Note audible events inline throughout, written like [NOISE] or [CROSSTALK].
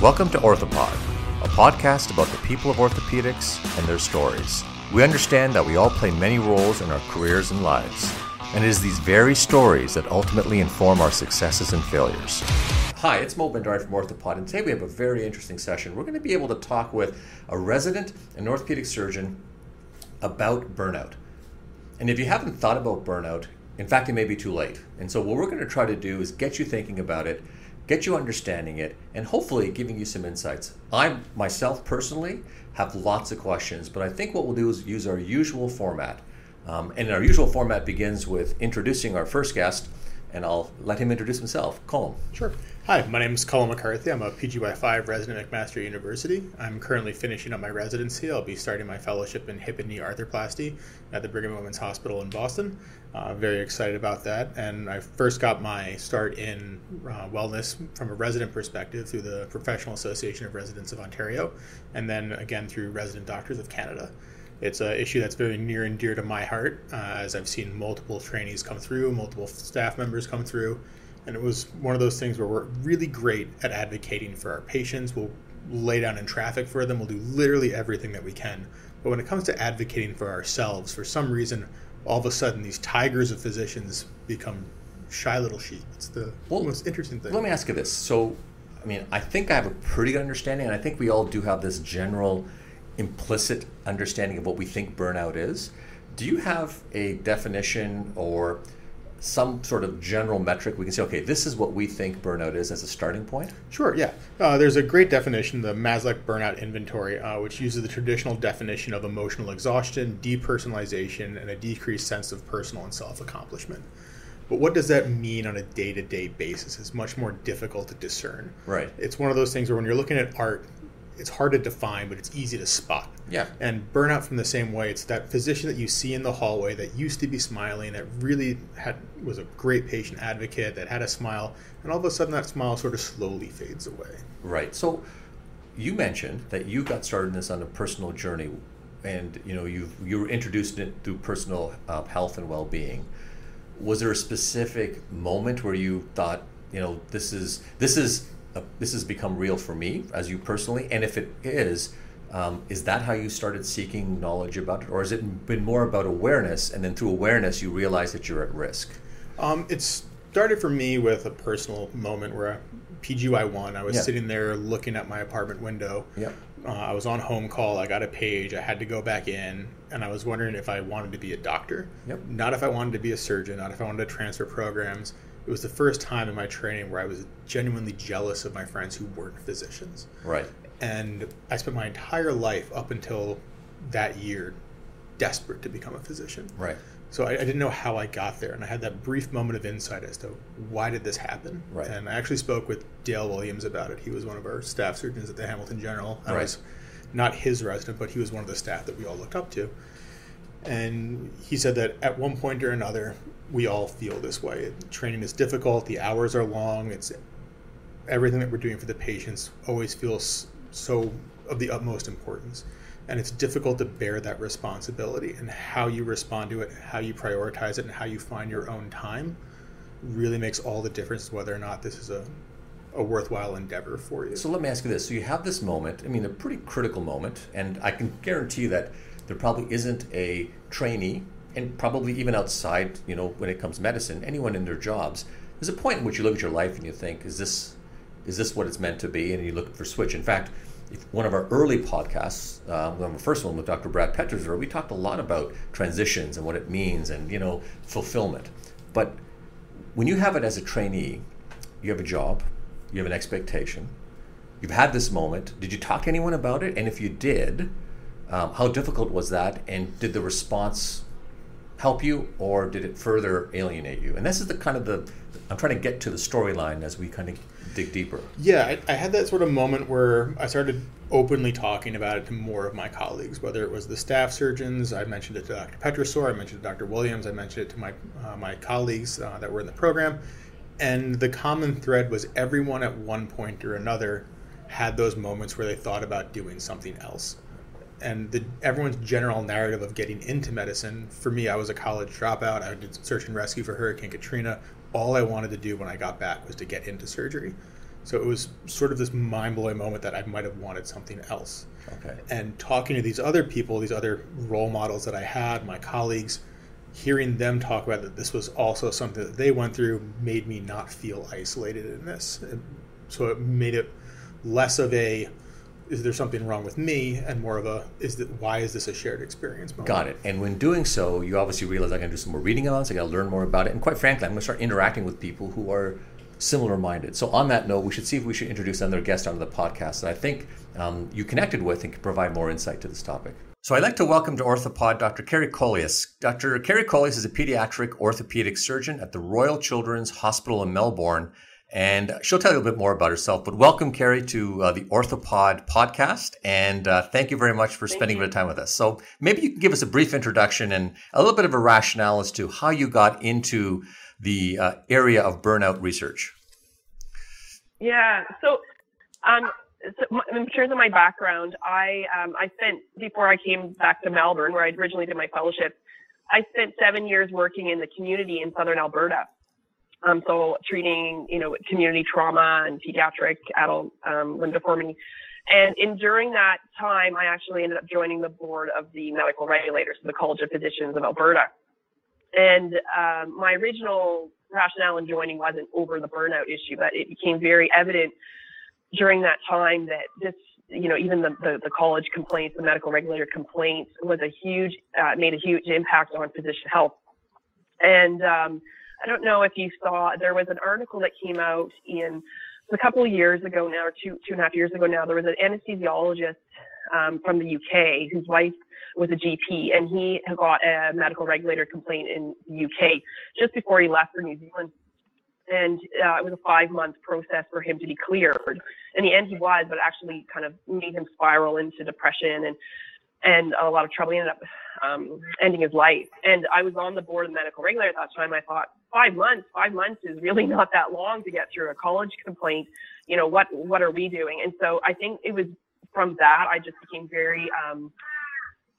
Welcome to Orthopod, a podcast about the people of orthopedics and their stories. We understand that we all play many roles in our careers and lives, and it is these very stories that ultimately inform our successes and failures. Hi, it's Mo Bhandari from Orthopod, and today we have a very interesting session. We're going to be able to talk with a resident and orthopedic surgeon about burnout. And if you haven't thought about burnout, in fact, it may be too late. And so, what we're going to try to do is get you thinking about it, get you understanding it, and hopefully giving you some insights. I myself personally have lots of questions, but I think what we'll do is use our usual format. Um, and our usual format begins with introducing our first guest, and I'll let him introduce himself. Colm. Sure. Hi, my name is Colin McCarthy. I'm a PGY5 resident at McMaster University. I'm currently finishing up my residency. I'll be starting my fellowship in hip and knee arthroplasty at the Brigham Women's Hospital in Boston. Uh, very excited about that. And I first got my start in uh, wellness from a resident perspective through the Professional Association of Residents of Ontario, and then again through Resident Doctors of Canada. It's an issue that's very near and dear to my heart, uh, as I've seen multiple trainees come through, multiple staff members come through and it was one of those things where we're really great at advocating for our patients. We'll lay down in traffic for them. We'll do literally everything that we can. But when it comes to advocating for ourselves, for some reason, all of a sudden these tigers of physicians become shy little sheep. It's the well, most interesting thing. Let me ask you this. So, I mean, I think I have a pretty good understanding, and I think we all do have this general implicit understanding of what we think burnout is. Do you have a definition or some sort of general metric we can say okay this is what we think burnout is as a starting point? Sure yeah. Uh, there's a great definition the Maslach burnout inventory uh, which uses the traditional definition of emotional exhaustion depersonalization and a decreased sense of personal and self-accomplishment. But what does that mean on a day-to-day basis? It's much more difficult to discern. Right. It's one of those things where when you're looking at art it's hard to define, but it's easy to spot. Yeah. And burnout from the same way. It's that physician that you see in the hallway that used to be smiling, that really had was a great patient advocate, that had a smile, and all of a sudden that smile sort of slowly fades away. Right. So you mentioned that you got started in this on a personal journey, and you know you you were introduced it through personal uh, health and well being. Was there a specific moment where you thought, you know, this is this is this has become real for me as you personally? And if it is, um, is that how you started seeking knowledge about it, or has it been more about awareness, and then through awareness you realize that you're at risk? Um, it started for me with a personal moment where PGY one, I was yeah. sitting there looking at my apartment window. Yep. Uh, I was on home call. I got a page. I had to go back in, and I was wondering if I wanted to be a doctor. Yep. Not if I wanted to be a surgeon. Not if I wanted to transfer programs it was the first time in my training where I was genuinely jealous of my friends who weren't physicians. Right. And I spent my entire life up until that year desperate to become a physician. Right. So I, I, didn't know how I got there, and I had that brief moment of insight as to why did this happen. Right. And I actually spoke with Dale Williams about it. He was one of our staff surgeons at the Hamilton General. I right. was not his resident, but he was one of the staff that we all looked up to. And he said that at one point or another, we all feel this way. Training is difficult, the hours are long, it's everything that we're doing for the patients always feels so of the utmost importance. And it's difficult to bear that responsibility and how you respond to it, how you prioritize it, and how you find your own time really makes all the difference whether or not this is a, a worthwhile endeavor for you. So let me ask you this. So you have this moment, I mean, a pretty critical moment, and I can guarantee that there probably isn't a trainee and probably even outside, you know, when it comes to medicine, anyone in their jobs, there's a point in which you look at your life and you think, is this is this what it's meant to be? And you look for switch. In fact, one of our early podcasts, uh, the first one with Dr. Brad Petrisor, we talked a lot about transitions and what it means and you know fulfillment. But when you have it as a trainee, you have a job, you have an expectation, you've had this moment. Did you talk to anyone about it? And if you did, um, how difficult was that? And did the response help you or did it further alienate you? And this is the kind of the I'm trying to get to the storyline as we kind of dig deeper. Yeah, I, I, had that sort of moment where I started openly talking about it to more of my colleagues, whether it was the staff surgeons. I mentioned it to Dr. Petrisor, I mentioned it to Dr. Williams, I mentioned it to my uh, my colleagues uh, that were in the program, and the common thread was everyone at one point or another had those moments where they thought about doing something else and the, everyone's general narrative of getting into medicine. For me, I was a college dropout. I did search and rescue for Hurricane Katrina. All I wanted to do when I got back was to get into surgery. So it was sort of this mind blowing moment that I might have wanted something else. Okay. And talking to these other people, these other role models that I had, my colleagues, hearing them talk about that this was also something that they went through made me not feel isolated in this. So it made it less of a is there something wrong with me and more of a is that why is this a shared experience moment? got it and when doing so you obviously realize i got to do some more reading on this i got to learn more about it and quite frankly i'm going to start interacting with people who are similar minded so on that note we should see if we should introduce another guest onto the podcast that i think um, you connected with and can provide more insight to this topic so I'd like to welcome to Orthopod Dr. Carrie Kollias. Dr. Carrie Kollias is a pediatric orthopedic surgeon at the Royal Children's Hospital in Melbourne and she'll tell you a little bit more about herself. But welcome, Carrie, to uh, the Orthopod podcast. And uh, thank you very much for spending a bit of time with us. So maybe you can give us a brief introduction and a little bit of a rationale as to how you got into the uh, area of burnout research. Yeah. So, um, so in terms of my background, I um, I spent before I came back to Melbourne, where I originally did my fellowship. I spent seven years working in the community in southern Alberta. Um, so treating, you know, community trauma and pediatric adult um, limb deformity. And in during that time, I actually ended up joining the board of the medical regulators, the College of Physicians of Alberta. And um, my original rationale in joining wasn't over the burnout issue, but it became very evident during that time that this, you know, even the, the, the college complaints, the medical regulator complaints was a huge, uh, made a huge impact on physician health. And um, I don't know if you saw, there was an article that came out in a couple of years ago now, or two, two and a half years ago now. There was an anesthesiologist um, from the UK whose wife was a GP, and he got a medical regulator complaint in the UK just before he left for New Zealand. And uh, it was a five month process for him to be cleared. In the end, he was, but it actually kind of made him spiral into depression and and a lot of trouble. He ended up um, ending his life. And I was on the board of medical regulator at that time. I thought five months, five months is really [LAUGHS] not that long to get through a college complaint. You know, what, what are we doing? And so I think it was from that, I just became very, um,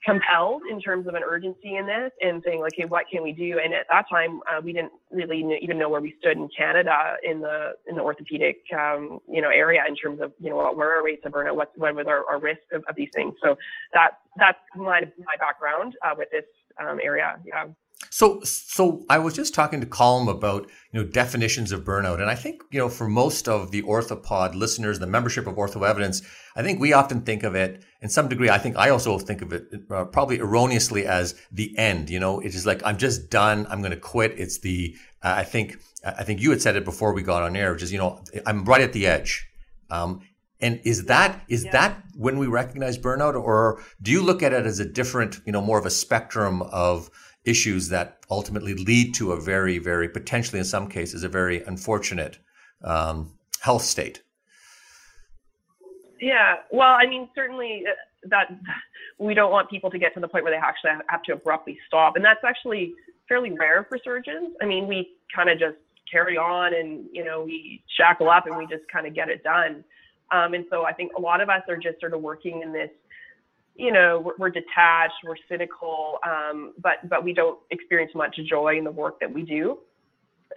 compelled in terms of an urgency in this and saying like, hey, what can we do? And at that time, uh, we didn't really even know where we stood in Canada in the in the orthopedic um, you know area in terms of you know what were our rates of burnout, what what was our, our risk of, of these things. So that that's my my background uh, with this um, area. Yeah. So, so I was just talking to Colm about you know definitions of burnout, and I think you know for most of the orthopod listeners, the membership of Ortho Evidence, I think we often think of it in some degree. I think I also think of it uh, probably erroneously as the end. You know, it is like I'm just done. I'm going to quit. It's the uh, I think I think you had said it before we got on air, which is you know I'm right at the edge. Um, and is that is yeah. that when we recognize burnout, or do you look at it as a different, you know, more of a spectrum of issues that ultimately lead to a very, very potentially in some cases a very unfortunate um, health state. Yeah, well, I mean, certainly uh, that we don't want people to get to the point where they actually have to abruptly stop, and that's actually fairly rare for surgeons. I mean, we kind of just carry on and you know we shackle up and we just kind of get it done. Um, and so I think a lot of us are just sort of working in this you know, we're, we're detached, we're cynical, um, but but we don't experience much joy in the work that we do.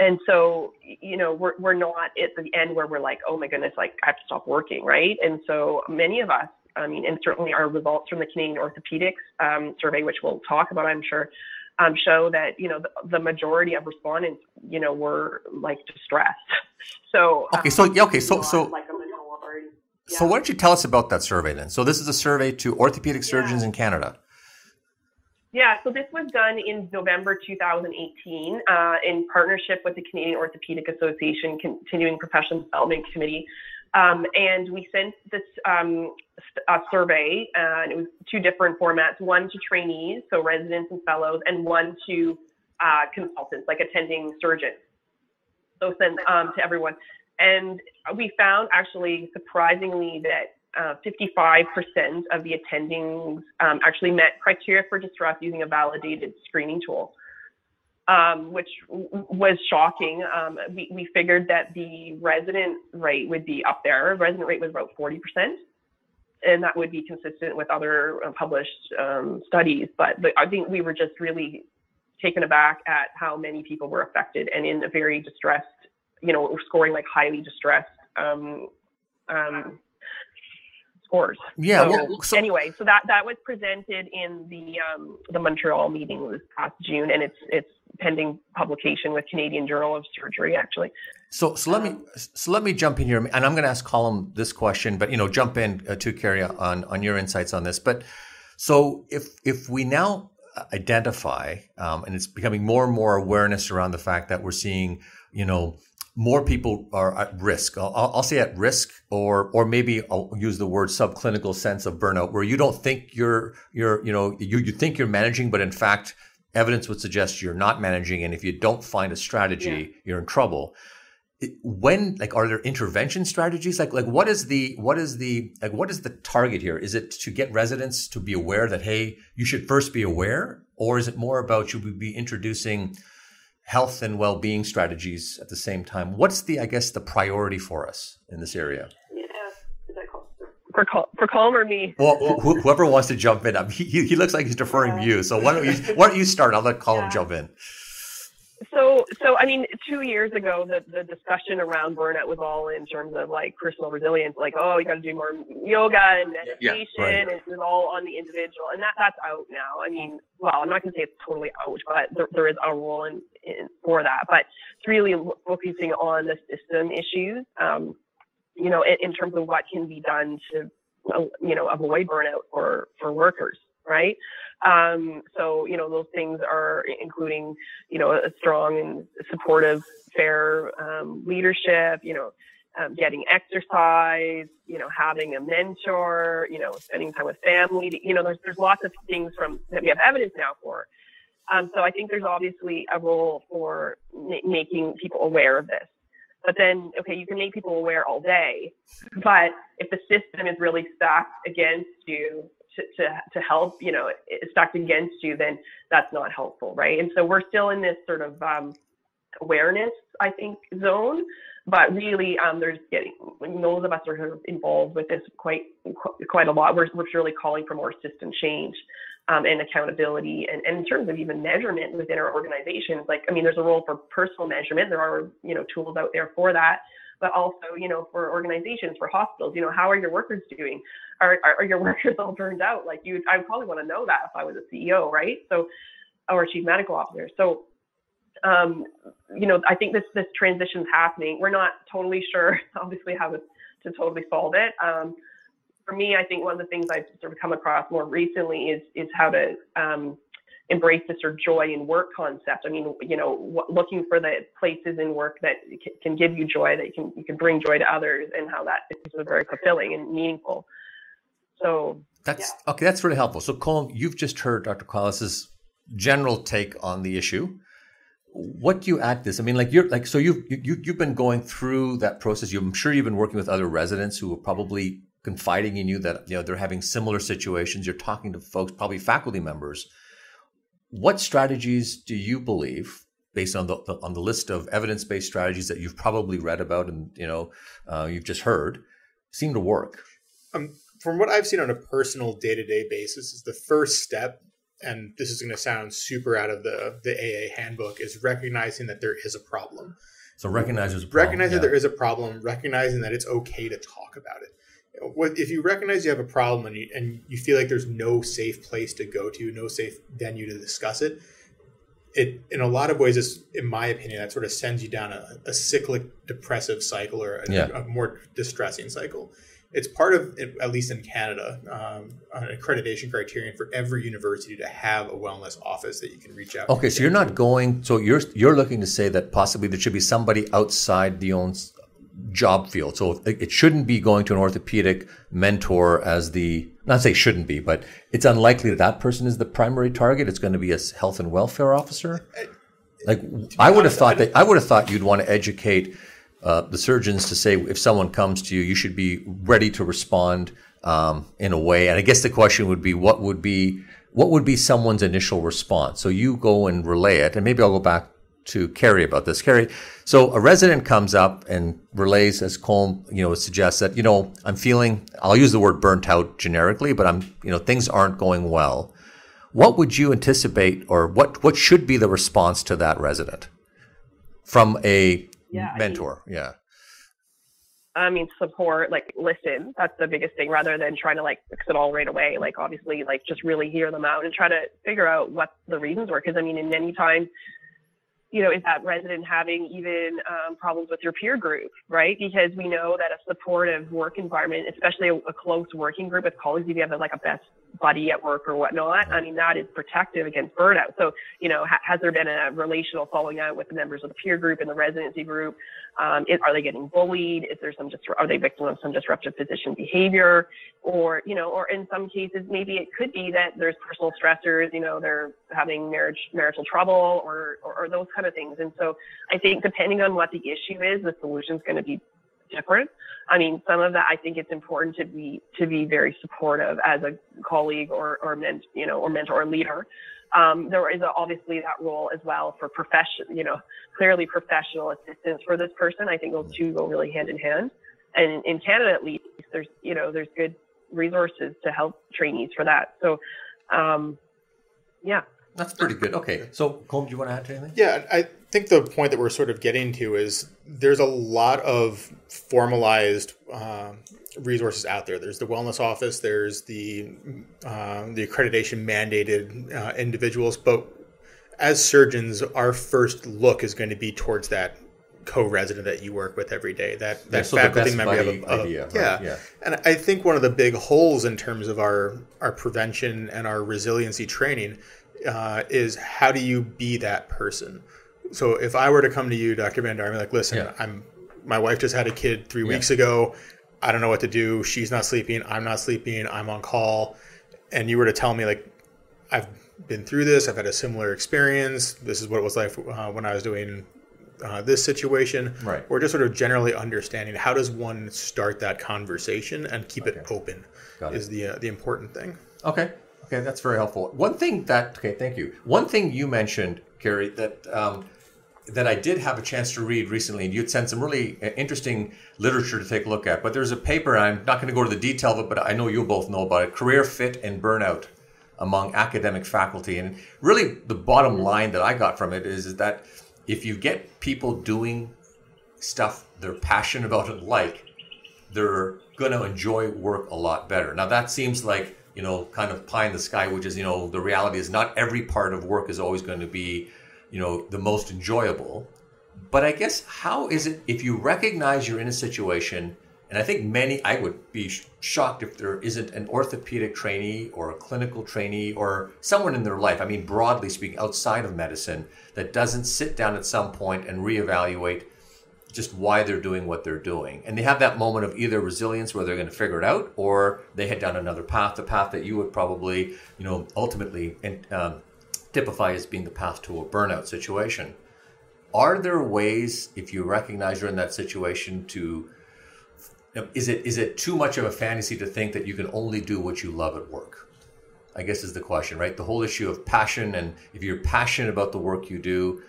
And so, you know, we're we're not at the end where we're like, oh my goodness, like I have to stop working, right? And so many of us, I mean, and certainly our results from the Canadian Orthopedics um, survey, which we'll talk about, I'm sure, um, show that you know the, the, majority of respondents, you know, were like distressed. [LAUGHS] So okay, so yeah, okay, so so like so, why don't you tell us about that survey then? So, this is a survey to orthopedic surgeons yeah. in Canada. Yeah, so this was done in November 2018 uh, in partnership with the Canadian Orthopedic Association Continuing Professional Development Committee. Um, and we sent this um, survey, uh, and it was two different formats one to trainees, so residents and fellows, and one to uh, consultants, like attending surgeons. So, sent um, to everyone. And we found actually surprisingly that uh, 55% of the attendings um, actually met criteria for distress using a validated screening tool, um, which w- was shocking. Um, we, we figured that the resident rate would be up there. Resident rate was about 40%, and that would be consistent with other uh, published um, studies. But, but I think we were just really taken aback at how many people were affected and in a very distressed you know, scoring like highly distressed um, um, scores. Yeah. So, well, so, anyway, so that that was presented in the um, the Montreal meeting this past June, and it's it's pending publication with Canadian Journal of Surgery actually. So, so let me so let me jump in here, and I'm going to ask Colm this question, but you know, jump in uh, to Carrie on on your insights on this. But so if if we now identify, um, and it's becoming more and more awareness around the fact that we're seeing, you know, more people are at risk. I'll, I'll, say at risk, or or maybe I'll use the word subclinical sense of burnout, where you don't think you're you're you know you you think you're managing, but in fact, evidence would suggest you're not managing, and if you don't find a strategy, yeah. you're in trouble. When like are there intervention strategies? Like like what is the what is the like what is the target here? Is it to get residents to be aware that hey, you should first be aware, or is it more about should we be introducing health and well-being strategies at the same time. What's the, I guess, the priority for us in this area? Yeah, for Col- for Colm or me? Well, wh- whoever wants to jump in, i he, he looks like he's deferring to uh, you. So why don't you why don't you start? I'll let Colm yeah. jump in. So, so I mean, two years ago, the, the discussion around burnout was all in terms of like personal resilience, like oh, you got to do more yoga and meditation, yeah, right. and it was all on the individual, and that that's out now. I mean, well, I'm not going to say it's totally out, but there, there is a role in, in for that. But it's really focusing on the system issues, um, you know, in, in terms of what can be done to, you know, avoid burnout for for workers right? Um, so, you know, those things are including, you know, a strong and supportive, fair um, leadership, you know, um, getting exercise, you know, having a mentor, you know, spending time with family. You know, there's there's lots of things from that we have evidence now for. Um, so I think there's obviously a role for ma- making people aware of this. But then, okay, you can make people aware all day, but if the system is really stacked against you, to, to, to help, you know, stacked against you, then that's not helpful, right? And so we're still in this sort of um, awareness, I think, zone. But really, um, there's getting those of us are sort of involved with this quite quite a lot. We're, we're really calling for more system change um, and accountability, and, and in terms of even measurement within our organizations. Like, I mean, there's a role for personal measurement. There are you know tools out there for that but also, you know, for organizations, for hospitals, you know, how are your workers doing? Are, are, are your [LAUGHS] workers all burned out? Like you, I probably want to know that if I was a CEO, right? So, or chief medical officer. So, um, you know, I think this this transition is happening. We're not totally sure, [LAUGHS] obviously, how to, to totally solve it. Um, for me, I think one of the things I've sort of come across more recently is is how to um, embrace this or joy in work concept. I mean, you know, looking for the places in work that can give you joy, that you can you can bring joy to others, and how that is very fulfilling and meaningful. So that's yeah. okay. That's really helpful. So, Colm, you've just heard Dr. Kollias's general take on the issue. What do you add to this? I mean, like you're like so you've you, you've been going through that process. I'm sure you've been working with other residents who are probably confiding in you that you know they're having similar situations. You're talking to folks, probably faculty members what strategies do you believe, based on the, on the list of evidence-based strategies that you've probably read about and you know uh, you've just heard, seem to work? Um, from what I've seen on a personal day-to-day basis, is the first step, and this is going to sound super out of the the AA handbook, is recognizing that there is a problem. So recognize there's a problem. Recognize yeah. that there is a problem. Recognizing that it's okay to talk about it if you recognize you have a problem and you, and you feel like there's no safe place to go to, no safe venue to discuss it, it in a lot of ways, is, in my opinion, that sort of sends you down a, a cyclic depressive cycle or a, yeah. a, more distressing cycle. It's part of, at least in Canada, um, an accreditation criterion for every university to have a wellness office that you can reach out. Okay, so you're not going. So you're you're looking to say that possibly there should be somebody outside the own job field. So it shouldn't be going to an orthopedic mentor as the, not say shouldn't be, but it's unlikely that that person is the primary target. It's going to be a health and welfare officer. Like I would have thought that I would have thought you'd want to educate uh, the surgeons to say if someone comes to you, you should be ready to respond um, in a way. And I guess the question would be, what would be what would be someone's initial response? So you go and relay it, and maybe I'll go back to Carrie about this. Carrie, so a resident comes up and relays, as Colm, you know, suggests that, you know, I'm feeling, I'll use the word burnt out generically, but I'm, you know, things aren't going well. What would you anticipate or what, what should be the response to that resident from a yeah, mentor? I mean, yeah. I mean, support, like listen. That's the biggest thing rather than trying to like fix it all right away. Like obviously, like just really hear them out and try to figure out what the reasons were. Cause I mean, in many times, you know, is that resident having even um, problems with your peer group, right? Because we know that a supportive work environment, especially a, a close working group with colleagues, if you have like a best buddy at work or whatnot, I mean, that is protective against burnout. So, you know, ha- has there been a relational falling out with the members of the peer group and the residency group? Um, is, are they getting bullied? Is there some just are they victim of some disruptive physician behavior? Or, you know, or in some cases, maybe it could be that there's personal stressors, you know, they're having marriage, marital trouble or, or, or those kind of things. And so I think depending on what the issue is, the solution is going to be different. I mean, some of that I think it's important to be to be very supportive as a colleague or or ment, you know or mentor or leader. Um, there is obviously that role as well for profession, you know, clearly professional assistance for this person. I think those two go really hand in hand. And in Canada, at least, there's you know there's good resources to help trainees for that. So, um, yeah. That's pretty good. Okay, so Colm, do you want to add to anything? Yeah, I think the point that we're sort of getting to is there's a lot of formalized uh, resources out there. There's the wellness office. There's the uh, the accreditation mandated uh, individuals. But as surgeons, our first look is going to be towards that co-resident that you work with every day. That that Yeah, so faculty member. you buddy a- a- idea, right? yeah. Yeah. And I think one of the big holes in terms of our our prevention and our resiliency training uh, is how do you be that person? So if I were to come to you, Dr. Bhandari, I'm like, listen, Yeah. I'm my wife just had a kid three Yeah. weeks ago. I don't know what to do. She's not sleeping. I'm not sleeping. I'm on call. And you were to tell me like, I've been through this. I've had a similar experience. This is what it was like uh, when I was doing uh, this situation. Right. Or just sort of generally understanding how does one start that conversation and keep it open Got it. is the uh, the important thing. Okay. Okay, that's very helpful. One thing that okay, thank you. One thing you mentioned, Carrie, that um, that I did have a chance to read recently, and you'd sent some really uh, interesting literature to take a look at. But there's a paper, I'm not going to go to the detail of it, but I know you'll both know about it: career fit and burnout among academic faculty. And really, the bottom line that I got from it is, is that if you get people doing stuff they're passionate about and like, they're going to enjoy work a lot better. Now that seems like, you know, kind of pie in the sky, which is, you know, the reality is not every part of work is always going to be, you know, the most enjoyable. But I guess how is it if you recognize you're in a situation, and I think many, I would be sh- shocked if there isn't an orthopedic trainee or a clinical trainee or someone in their life, I mean, broadly speaking, outside of medicine, that doesn't sit down at some point and reevaluate just why they're doing what they're doing. And they have that moment of either resilience where they're going to figure it out or they head down another path, the path that you would probably, you know, ultimately um, typify as being the path to a burnout situation. Are there ways, if you recognize you're in that situation, to is it is it too much of a fantasy to think that you can only do what you love at work? I guess is the question, right? The whole issue of passion, and if you're passionate about the work you do,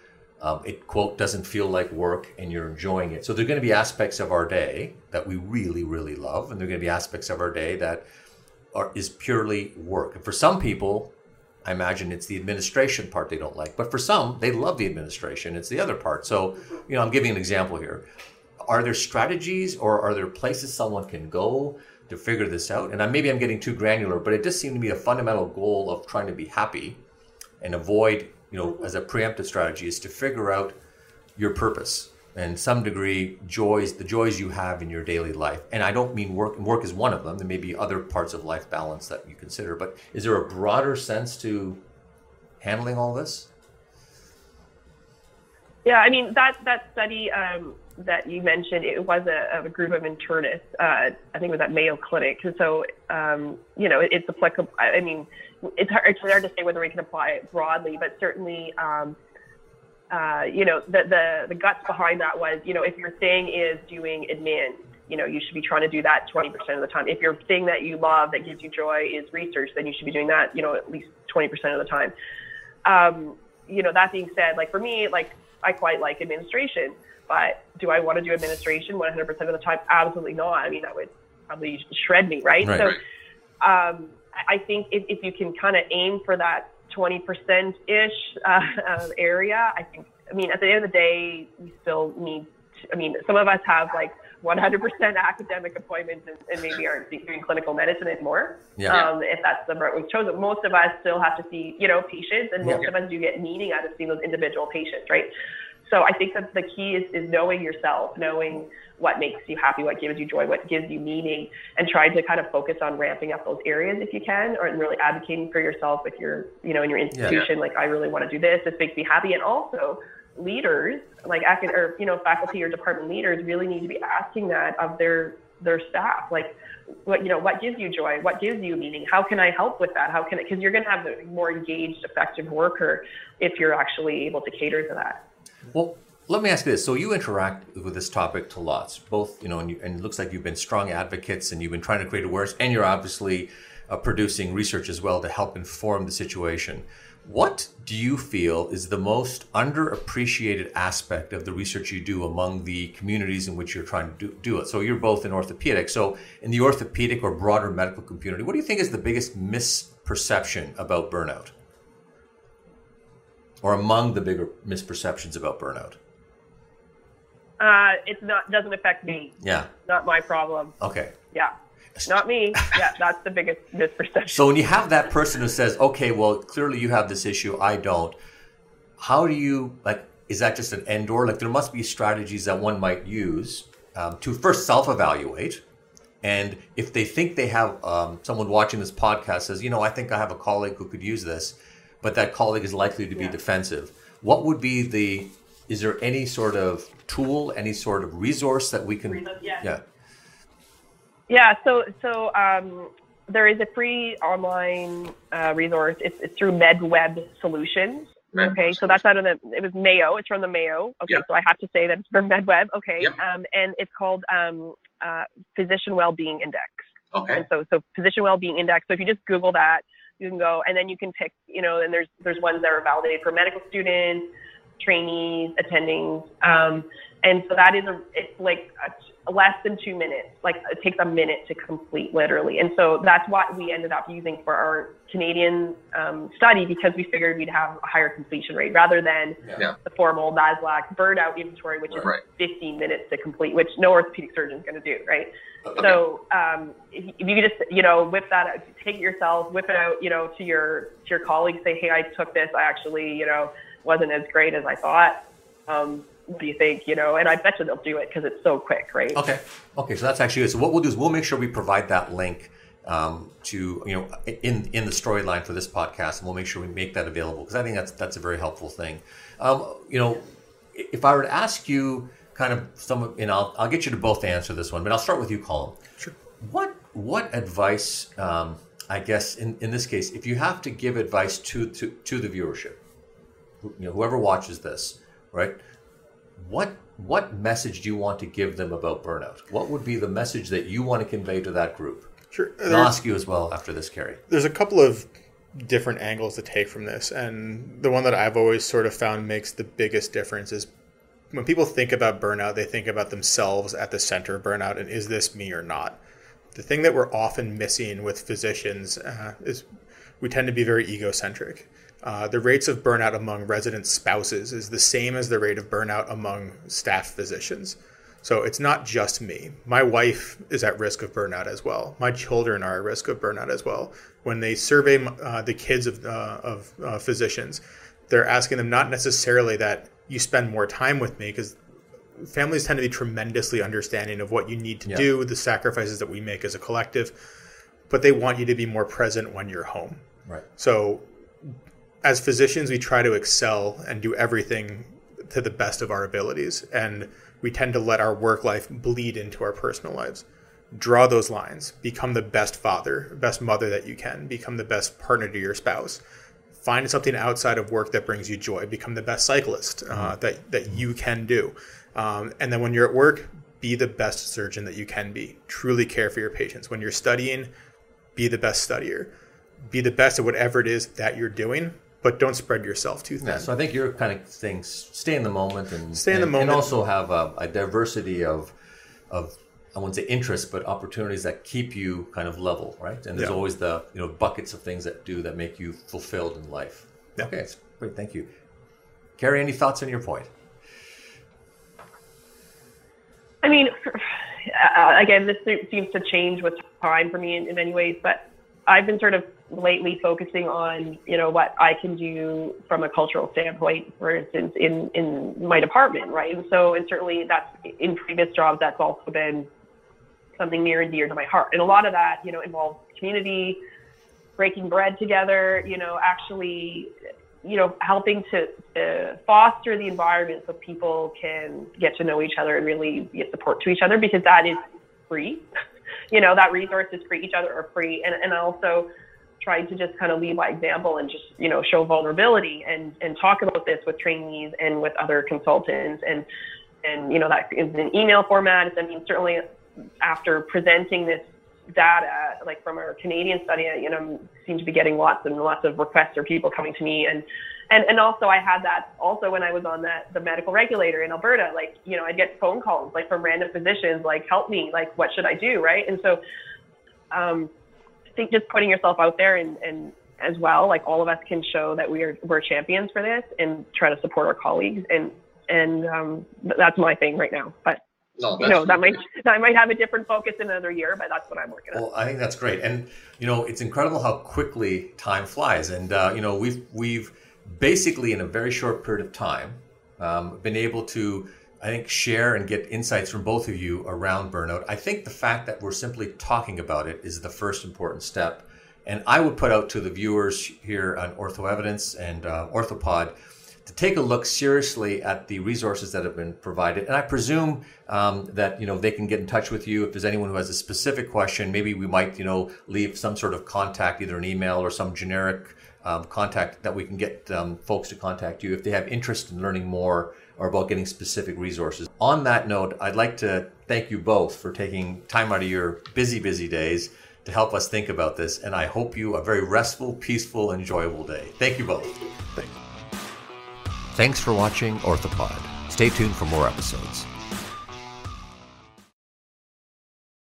um, it quote doesn't feel like work, and you're enjoying it. So there are going to be aspects of our day that we really, really love, and there are going to be aspects of our day that are is purely work. And for some people, I imagine it's the administration part they don't like, but for some, they love the administration. It's the other part. So, you know, I'm giving an example here. Are there strategies or are there places someone can go to figure this out? And I, maybe I'm getting too granular, but it does seem to be a fundamental goal of trying to be happy and avoid, you know, as a preemptive strategy is to figure out your purpose and some degree joys, the joys you have in your daily life. And I don't mean work, work is one of them. There may be other parts of life balance that you consider, but is there a broader sense to handling all this? Yeah, I mean that that study um, that you mentioned, it was a, a group of internists. Uh, I think it was at Mayo Clinic. So, um, you know, it, it's applicable. I mean, it's hard, it's hard to say whether we can apply it broadly, but certainly, um, uh, you know, the, the the guts behind that was, you know, if your thing is doing admin, you know, you should be trying to do that 20% of the time. If your thing that you love that gives you joy is research, then you should be doing that, you know, at least 20% of the time. Um, you know, that being said, like for me, like I quite like administration, but do I want to do administration 100% of the time? Absolutely not. I mean, that would probably shred me, right? Right. So, um, I think if, if you can kind of aim for that 20% ish uh, um, area, I think, I mean, at the end of the day, we still need I mean, some of us have like 100% academic appointments and, and maybe aren't doing clinical medicine anymore. Yeah. Um, if that's the route we've chosen, most of us still have to see, you know, patients, and most Yeah. of us do get meaning out of seeing those individual patients, right? So I think that the key is, is knowing yourself, knowing what makes you happy, what gives you joy, what gives you meaning, and try to kind of focus on ramping up those areas if you can, or really advocating for yourself with your, you know, in your institution. Like, I really want to do this. This makes me happy, and also leaders, like acad- or you know, faculty or department leaders, really need to be asking that of their their staff, like. What you know? What gives you joy? What gives you meaning? How can I help with that? How can it? Because you're going to have a more engaged, effective worker if you're actually able to cater to that. Well, let me ask you this. So you interact with this topic to lots, both, you know, and, you, and it looks like you've been strong advocates and you've been trying to create awareness, and you're obviously uh, producing research as well to help inform the situation. What do you feel is the most underappreciated aspect of the research you do among the communities in which you're trying to do, do it? So you're both in orthopedic. So in the orthopedic or broader medical community, what do you think is the biggest misperception about burnout? Or among the bigger misperceptions about burnout? Uh, it's not doesn't affect me. Yeah. Not my problem. Okay. Yeah, not me. Yeah, that's the biggest misperception. So when you have that person who says, "Okay, well, clearly you have this issue, I don't," how do you like? Is that just an end door? Like there must be strategies that one might use um, to first self-evaluate, and if they think they have um, someone watching this podcast says, "You know, I think I have a colleague who could use this," but that colleague is likely to be Yeah. defensive. What would be the? Is there any sort of tool, any sort of resource that we can? Resource, yeah. Yeah. Yeah, so so um, there is a free online uh, resource. It's, it's through MedWeb Solutions. Med- Okay, so that's out of the. It was Mayo. It's from the Mayo. Okay, Yeah. so I have to say that it's from MedWeb. Okay, Yeah. um, and it's called um, uh, Physician Wellbeing Index. Okay. And so, so physician well-being index. So if you just Google that, you can go, and then you can pick, you know, and there's there's ones that are validated for medical students, trainees, attendings, um, and so that is a it's like a, less than two minutes. Like it takes a minute to complete, literally. And so that's what we ended up using for our Canadian um, study because we figured we'd have a higher completion rate rather than Yeah. the formal Maslach burnout inventory, which is 15 minutes to complete, which no orthopedic surgeon is going to do, right? Okay. So um, if, if you could just, you know, whip that, out, take it yourself, whip it out, you know, to your to your colleagues, say, hey, I took this, I actually, you know, wasn't as great as I thought. Um, what do you think? You know, and I bet you they'll do it because it's so quick, right? Okay. Okay. So that's actually good. So what we'll do is we'll make sure we provide that link um, to you know in in the storyline for this podcast, and we'll make sure we make that available because I think that's that's a very helpful thing. Um, you know, if I were to ask you kind of some, of- you know, I'll, I'll get you to both answer this one, but I'll start with you, Colin. Sure. What what advice? Um, I guess in, in this case, if you have to give advice to to, to the viewership, who- you know, whoever watches this, right? What what message do you want to give them about burnout? What would be the message that you want to convey to that group? Sure. I'll ask you as well after this, Carrie. there's a couple of different angles to take from this and the one that i've always sort of found makes the biggest difference is when people think about burnout they think about themselves at the center of burnout and is this me or not the thing that we're often missing with physicians uh, is we tend to be very egocentric uh, the rates of burnout among resident spouses is the same as the rate of burnout among staff physicians so it's not just me. My wife is at risk of burnout as well. My children are at risk of burnout as well. When they survey uh, the kids of, uh, of uh, physicians, they're asking them not necessarily that you spend more time with me because families tend to be tremendously understanding of what you need to Yeah. do, the sacrifices that we make as a collective, but they want you to be more present when you're home. Right. So, as physicians, we try to excel and do everything to the best of our abilities. And we tend to let our work life bleed into our personal lives. Draw those lines. Become the best father, best mother that you can. Become the best partner to your spouse. Find something outside of work that brings you joy. Become the best cyclist uh, that, that you can do. Um, and then when you're at work, be the best surgeon that you can be. Truly care for your patients. When you're studying, be the best studier. Be the best at whatever it is that you're doing, but don't spread yourself too thin. Yeah, so I think you're kind of saying stay in the moment and Stay in the moment. and also have a, a diversity of of I wouldn't say interests, but opportunities that keep you kind of level, right? And there's Yeah. always the you know buckets of things that do that make you fulfilled in life. Yeah. Okay, it's great. Thank you, Carrie. Any thoughts on your point? I mean, [SIGHS] uh, again, this seems to change with time for me in, in many ways, but I've been sort of lately focusing on, you know, what I can do from a cultural standpoint, for instance, in, in my department, right? And so, and certainly that's in previous jobs, that's also been something near and dear to my heart. And a lot of that, you know, involves community, breaking bread together, you know, actually, you know, helping to uh, foster the environment so people can get to know each other and really get support to each other because that is free. [LAUGHS] you know, that resources for each other are free. And, and also trying to just kind of lead by example and just, you know, show vulnerability and, and talk about this with trainees and with other consultants and, and, you know, that is an email format. I mean, certainly after presenting this data, like from our Canadian study, you know, seem to be getting lots and lots of requests or people coming to me. And, and, and also I had that also when I was on that, the medical regulator in Alberta, like, you know, I'd get phone calls like from random physicians, like, help me, like, what should I do? Right. And so, um, I think just putting yourself out there and, and as well, like all of us can show that we are, we're champions for this and try to support our colleagues. And, and, um, that's my thing right now, but no, you know, that might that might have a different focus in another year, but that's what I'm working on. Well, I think that's great, and you know, it's incredible how quickly time flies, and uh, you know, we've we've basically in a very short period of time um, been able to. I think share and get insights from both of you around burnout. I think the fact that we're simply talking about it is the first important step. And I would put out to the viewers here on Ortho Evidence and uh, Orthopod to take a look seriously at the resources that have been provided. And I presume um, that you know they can get in touch with you if there's anyone who has a specific question. Maybe we might you know leave some sort of contact, either an email or some generic um, contact that we can get um, folks to contact you if they have interest in learning more or about getting specific resources. On that note, I'd like to thank you both for taking time out of your busy, busy days to help us think about this. And I hope you a very restful, peaceful, enjoyable day. Thank you both. Thank you. Thanks for watching Orthopod. Stay tuned for more episodes.